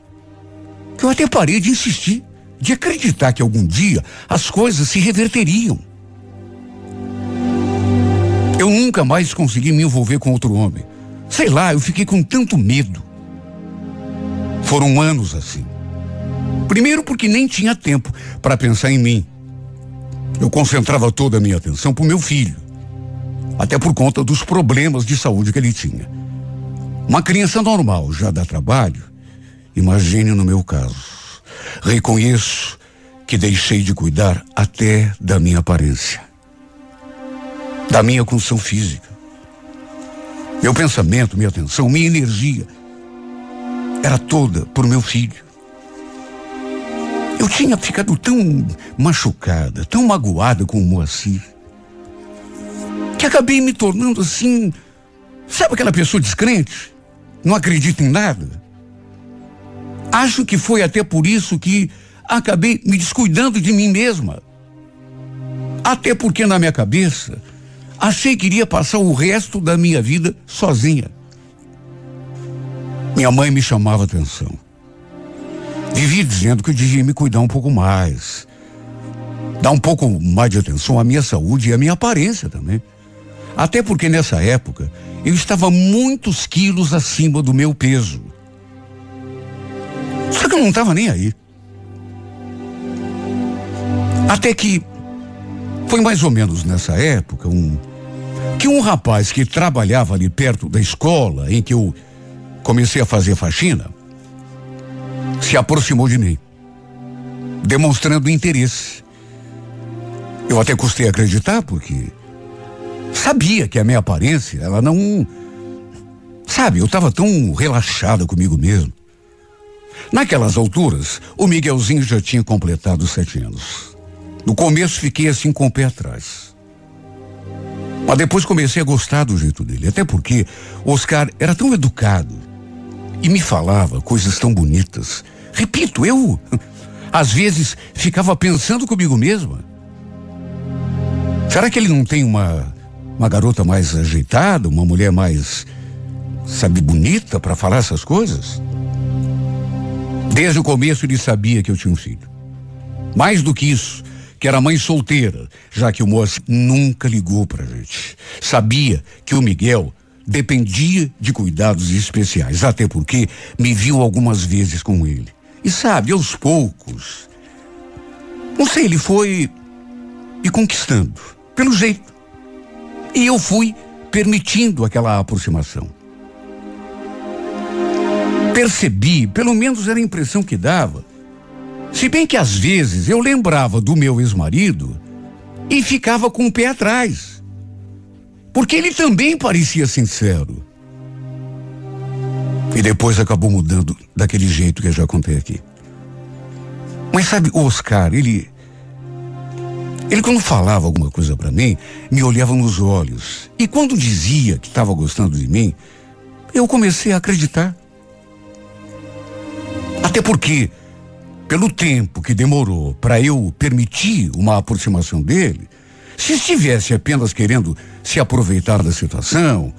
que eu até parei de insistir, de acreditar que algum dia as coisas se reverteriam. Eu nunca mais consegui me envolver com outro homem. Sei lá, eu fiquei com tanto medo. Foram anos assim. Primeiro porque nem tinha tempo para pensar em mim. Eu concentrava toda a minha atenção para o meu filho. Até por conta dos problemas de saúde que ele tinha. Uma criança normal já dá trabalho. Imagine no meu caso. Reconheço que deixei de cuidar até da minha aparência, da minha condição física. Meu pensamento, minha atenção, minha energia era toda por meu filho. Eu tinha ficado tão machucada, tão magoada com o Moacir, que acabei me tornando assim, sabe aquela pessoa descrente? Não acredita em nada? Acho que foi até por isso que acabei me descuidando de mim mesma. Até porque na minha cabeça achei que iria passar o resto da minha vida sozinha. Minha mãe me chamava atenção. Vivia dizendo que eu devia me cuidar um pouco mais. Dar um pouco mais de atenção à minha saúde e à minha aparência também. Até porque nessa época eu estava muitos quilos acima do meu peso. Só que eu não estava nem aí. Até que foi mais ou menos nessa época um que um rapaz que trabalhava ali perto da escola em que eu comecei a fazer faxina se aproximou de mim, demonstrando interesse. Eu até custei acreditar porque sabia que a minha aparência, ela não. Sabe, eu estava tão relaxada comigo mesmo. Naquelas alturas, o Miguelzinho já tinha completado sete anos. No começo fiquei assim com o pé atrás. Mas depois comecei a gostar do jeito dele, até porque Oscar era tão educado e me falava coisas tão bonitas. Repito, eu às vezes ficava pensando comigo mesma. Será que ele não tem uma uma garota mais ajeitada, uma mulher mais, sabe, bonita para falar essas coisas? Desde o começo ele sabia que eu tinha um filho. Mais do que isso, que era mãe solteira, já que o moço nunca ligou pra gente. Sabia que o Miguel dependia de cuidados especiais, até porque me viu algumas vezes com ele. E sabe, aos poucos, não sei, ele foi me conquistando, pelo jeito. E eu fui permitindo aquela aproximação. Percebi, pelo menos era a impressão que dava, se bem que às vezes eu lembrava do meu ex-marido e ficava com o pé atrás. Porque ele também parecia sincero. E depois acabou mudando daquele jeito que eu já contei aqui. Mas sabe, o Oscar, ele ele, quando falava alguma coisa para mim, me olhava nos olhos. E quando dizia que estava gostando de mim, eu comecei a acreditar. Até porque, pelo tempo que demorou para eu permitir uma aproximação dele, se estivesse apenas querendo se aproveitar da situação,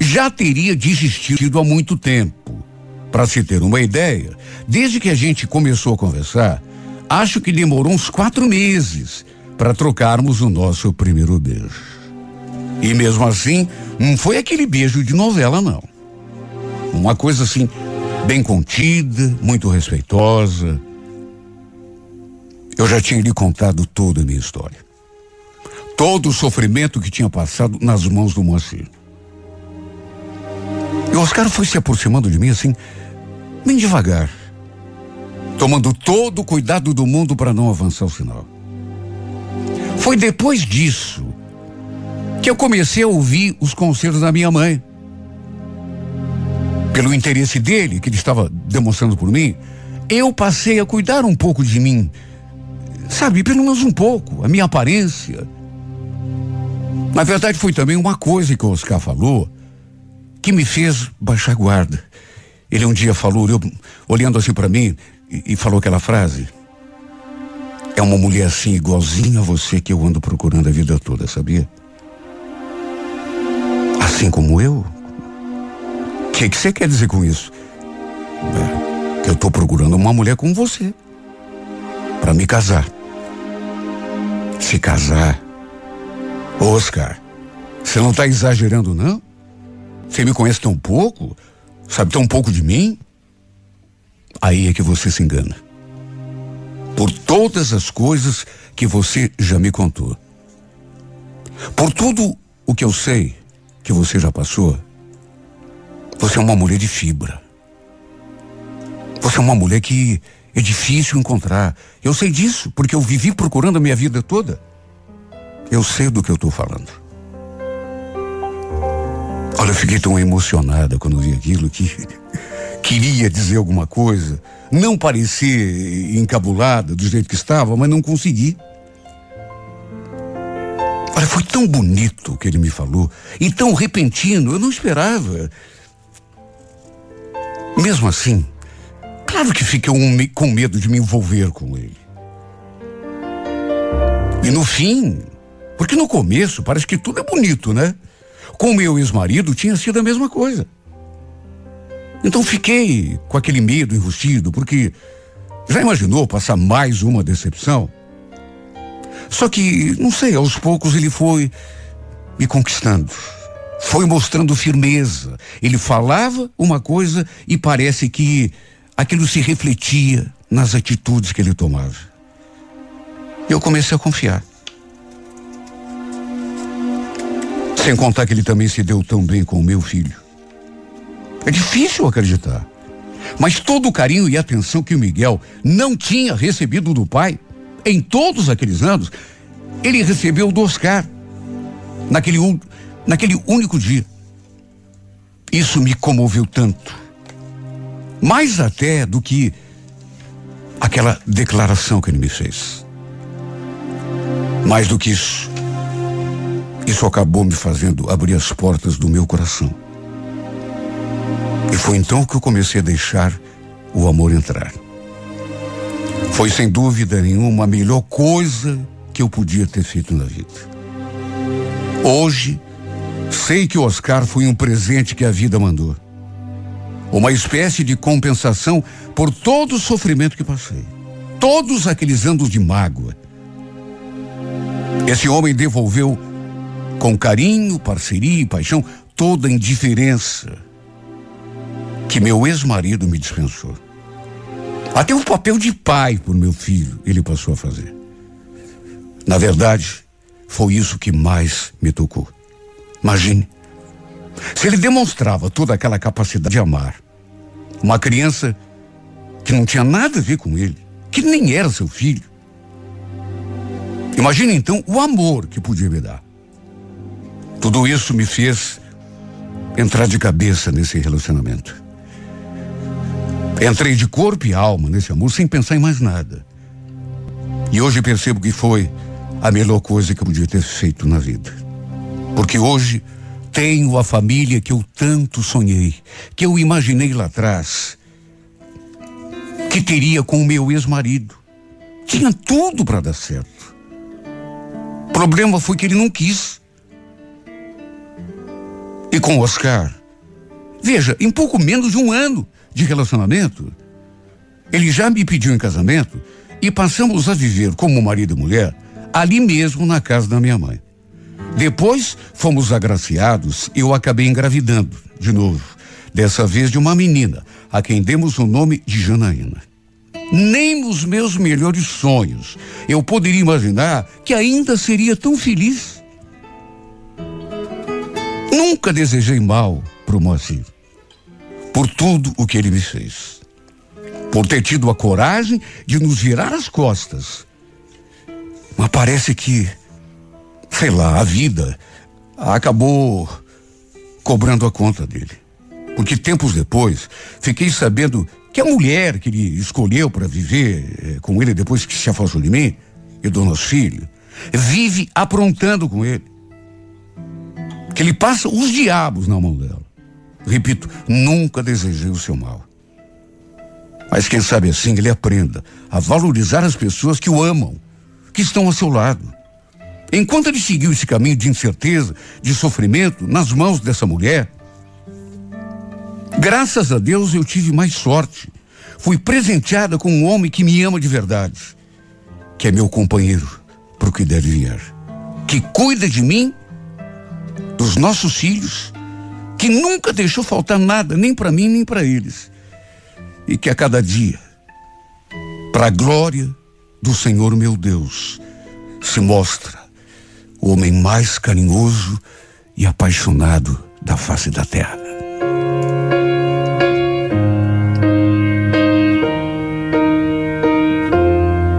já teria desistido há muito tempo. Para se ter uma ideia, desde que a gente começou a conversar, acho que demorou uns quatro meses para trocarmos o nosso primeiro beijo. E mesmo assim, não foi aquele beijo de novela, não. Uma coisa assim, bem contida, muito respeitosa. Eu já tinha lhe contado toda a minha história. Todo o sofrimento que tinha passado nas mãos do Moacir. E o Oscar foi se aproximando de mim assim, bem devagar, tomando todo o cuidado do mundo para não avançar o sinal. Foi depois disso que eu comecei a ouvir os conselhos da minha mãe. Pelo interesse dele, que ele estava demonstrando por mim, eu passei a cuidar um pouco de mim. Sabe, pelo menos um pouco, a minha aparência. Na verdade, foi também uma coisa que o Oscar falou que me fez baixar guarda. Ele um dia falou, eu, olhando assim para mim, e, e falou aquela frase: É uma mulher assim, igualzinha a você que eu ando procurando a vida toda, sabia? Assim como eu? Que, que você quer dizer com isso? É, que eu tô procurando uma mulher como você. para me casar. Se casar. Oscar, você não tá exagerando, não? Você me conhece tão pouco? Sabe tão pouco de mim? Aí é que você se engana. Por todas as coisas que você já me contou. Por tudo o que eu sei que você já passou, você é uma mulher de fibra. Você é uma mulher que é difícil encontrar. Eu sei disso, porque eu vivi procurando a minha vida toda. Eu sei do que eu estou falando. Olha, eu fiquei tão emocionada quando vi aquilo que queria dizer alguma coisa, não parecer encabulada do jeito que estava, mas não consegui. Olha, foi tão bonito o que ele me falou e tão repentino, eu não esperava. Mesmo assim, claro que fiquei um, com medo de me envolver com ele. E no fim, porque no começo parece que tudo é bonito, né? Com meu ex-marido tinha sido a mesma coisa. Então fiquei com aquele medo enrustido, porque já imaginou passar mais uma decepção? Só que, não sei, aos poucos ele foi me conquistando. Foi mostrando firmeza. Ele falava uma coisa e parece que aquilo se refletia nas atitudes que ele tomava. E eu comecei a confiar. Sem contar que ele também se deu tão bem com o meu filho. É difícil acreditar. Mas todo o carinho e atenção que o Miguel não tinha recebido do pai, em todos aqueles anos, ele recebeu do Oscar, naquele, naquele único dia. Isso me comoveu tanto. Mais até do que aquela declaração que ele me fez. Mais do que isso, isso acabou me fazendo abrir as portas do meu coração. E foi então que eu comecei a deixar o amor entrar. Foi sem dúvida nenhuma a melhor coisa que eu podia ter feito na vida. Hoje, sei que o Oscar foi um presente que a vida mandou. Uma espécie de compensação por todo o sofrimento que passei. Todos aqueles anos de mágoa. Esse homem devolveu com carinho, parceria e paixão, toda a indiferença que meu ex-marido me dispensou. Até o papel de pai por meu filho ele passou a fazer. Na verdade, foi isso que mais me tocou. Imagine, se ele demonstrava toda aquela capacidade de amar, uma criança que não tinha nada a ver com ele, que nem era seu filho. Imagine então o amor que podia me dar. Tudo isso me fez entrar de cabeça nesse relacionamento. Entrei de corpo e alma nesse amor sem pensar em mais nada. E hoje percebo que foi a melhor coisa que eu podia ter feito na vida. Porque hoje tenho a família que eu tanto sonhei, que eu imaginei lá atrás, que teria com o meu ex-marido. Tinha tudo para dar certo. O problema foi que ele não quis. E com o Oscar, veja, em pouco menos de um ano de relacionamento, ele já me pediu em casamento e passamos a viver como marido e mulher ali mesmo na casa da minha mãe. Depois fomos agraciados e eu acabei engravidando, de novo, dessa vez de uma menina, a quem demos o nome de Janaína. Nem nos meus melhores sonhos eu poderia imaginar que ainda seria tão feliz. Nunca desejei mal pro Moacir. por tudo o que ele me fez. Por ter tido a coragem de nos virar as costas. Mas parece que, sei lá, a vida acabou cobrando a conta dele. Porque tempos depois, fiquei sabendo que a mulher que ele escolheu para viver eh, com ele depois que se afastou de mim e do nosso filho, vive aprontando com ele. Que ele passa os diabos na mão dela. Repito, nunca desejei o seu mal. Mas quem sabe assim ele aprenda a valorizar as pessoas que o amam, que estão ao seu lado. Enquanto ele seguiu esse caminho de incerteza, de sofrimento, nas mãos dessa mulher, graças a Deus eu tive mais sorte. Fui presenteada com um homem que me ama de verdade, que é meu companheiro para o que deve vir, que cuida de mim, dos nossos filhos, que nunca deixou faltar nada, nem para mim, nem para eles. E que a cada dia, para a glória do Senhor meu Deus, se mostra o homem mais carinhoso e apaixonado da face da terra.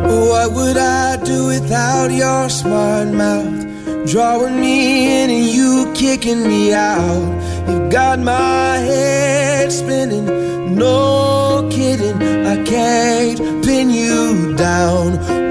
What would I do without your smart mouth? Drawing me in and you kicking me out. You got my head spinning, no kidding. I can't pin you down.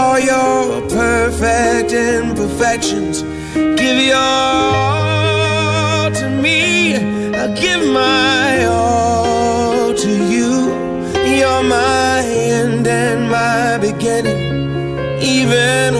all your perfect imperfections. Give your all to me. I'll give my all to you. You're my end and my beginning. Even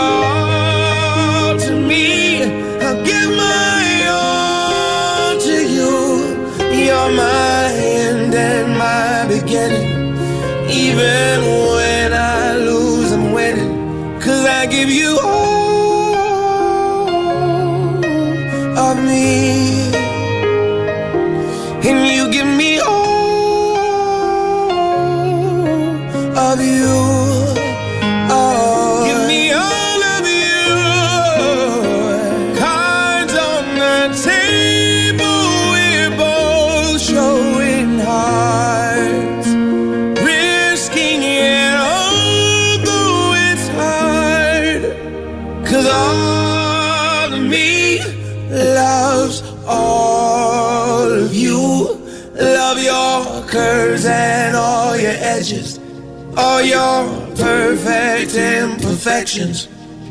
imperfections.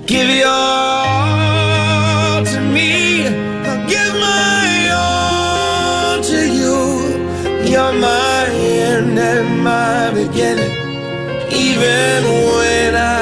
Give your all to me. I'll give my all to you. You're my end and my beginning. Even when I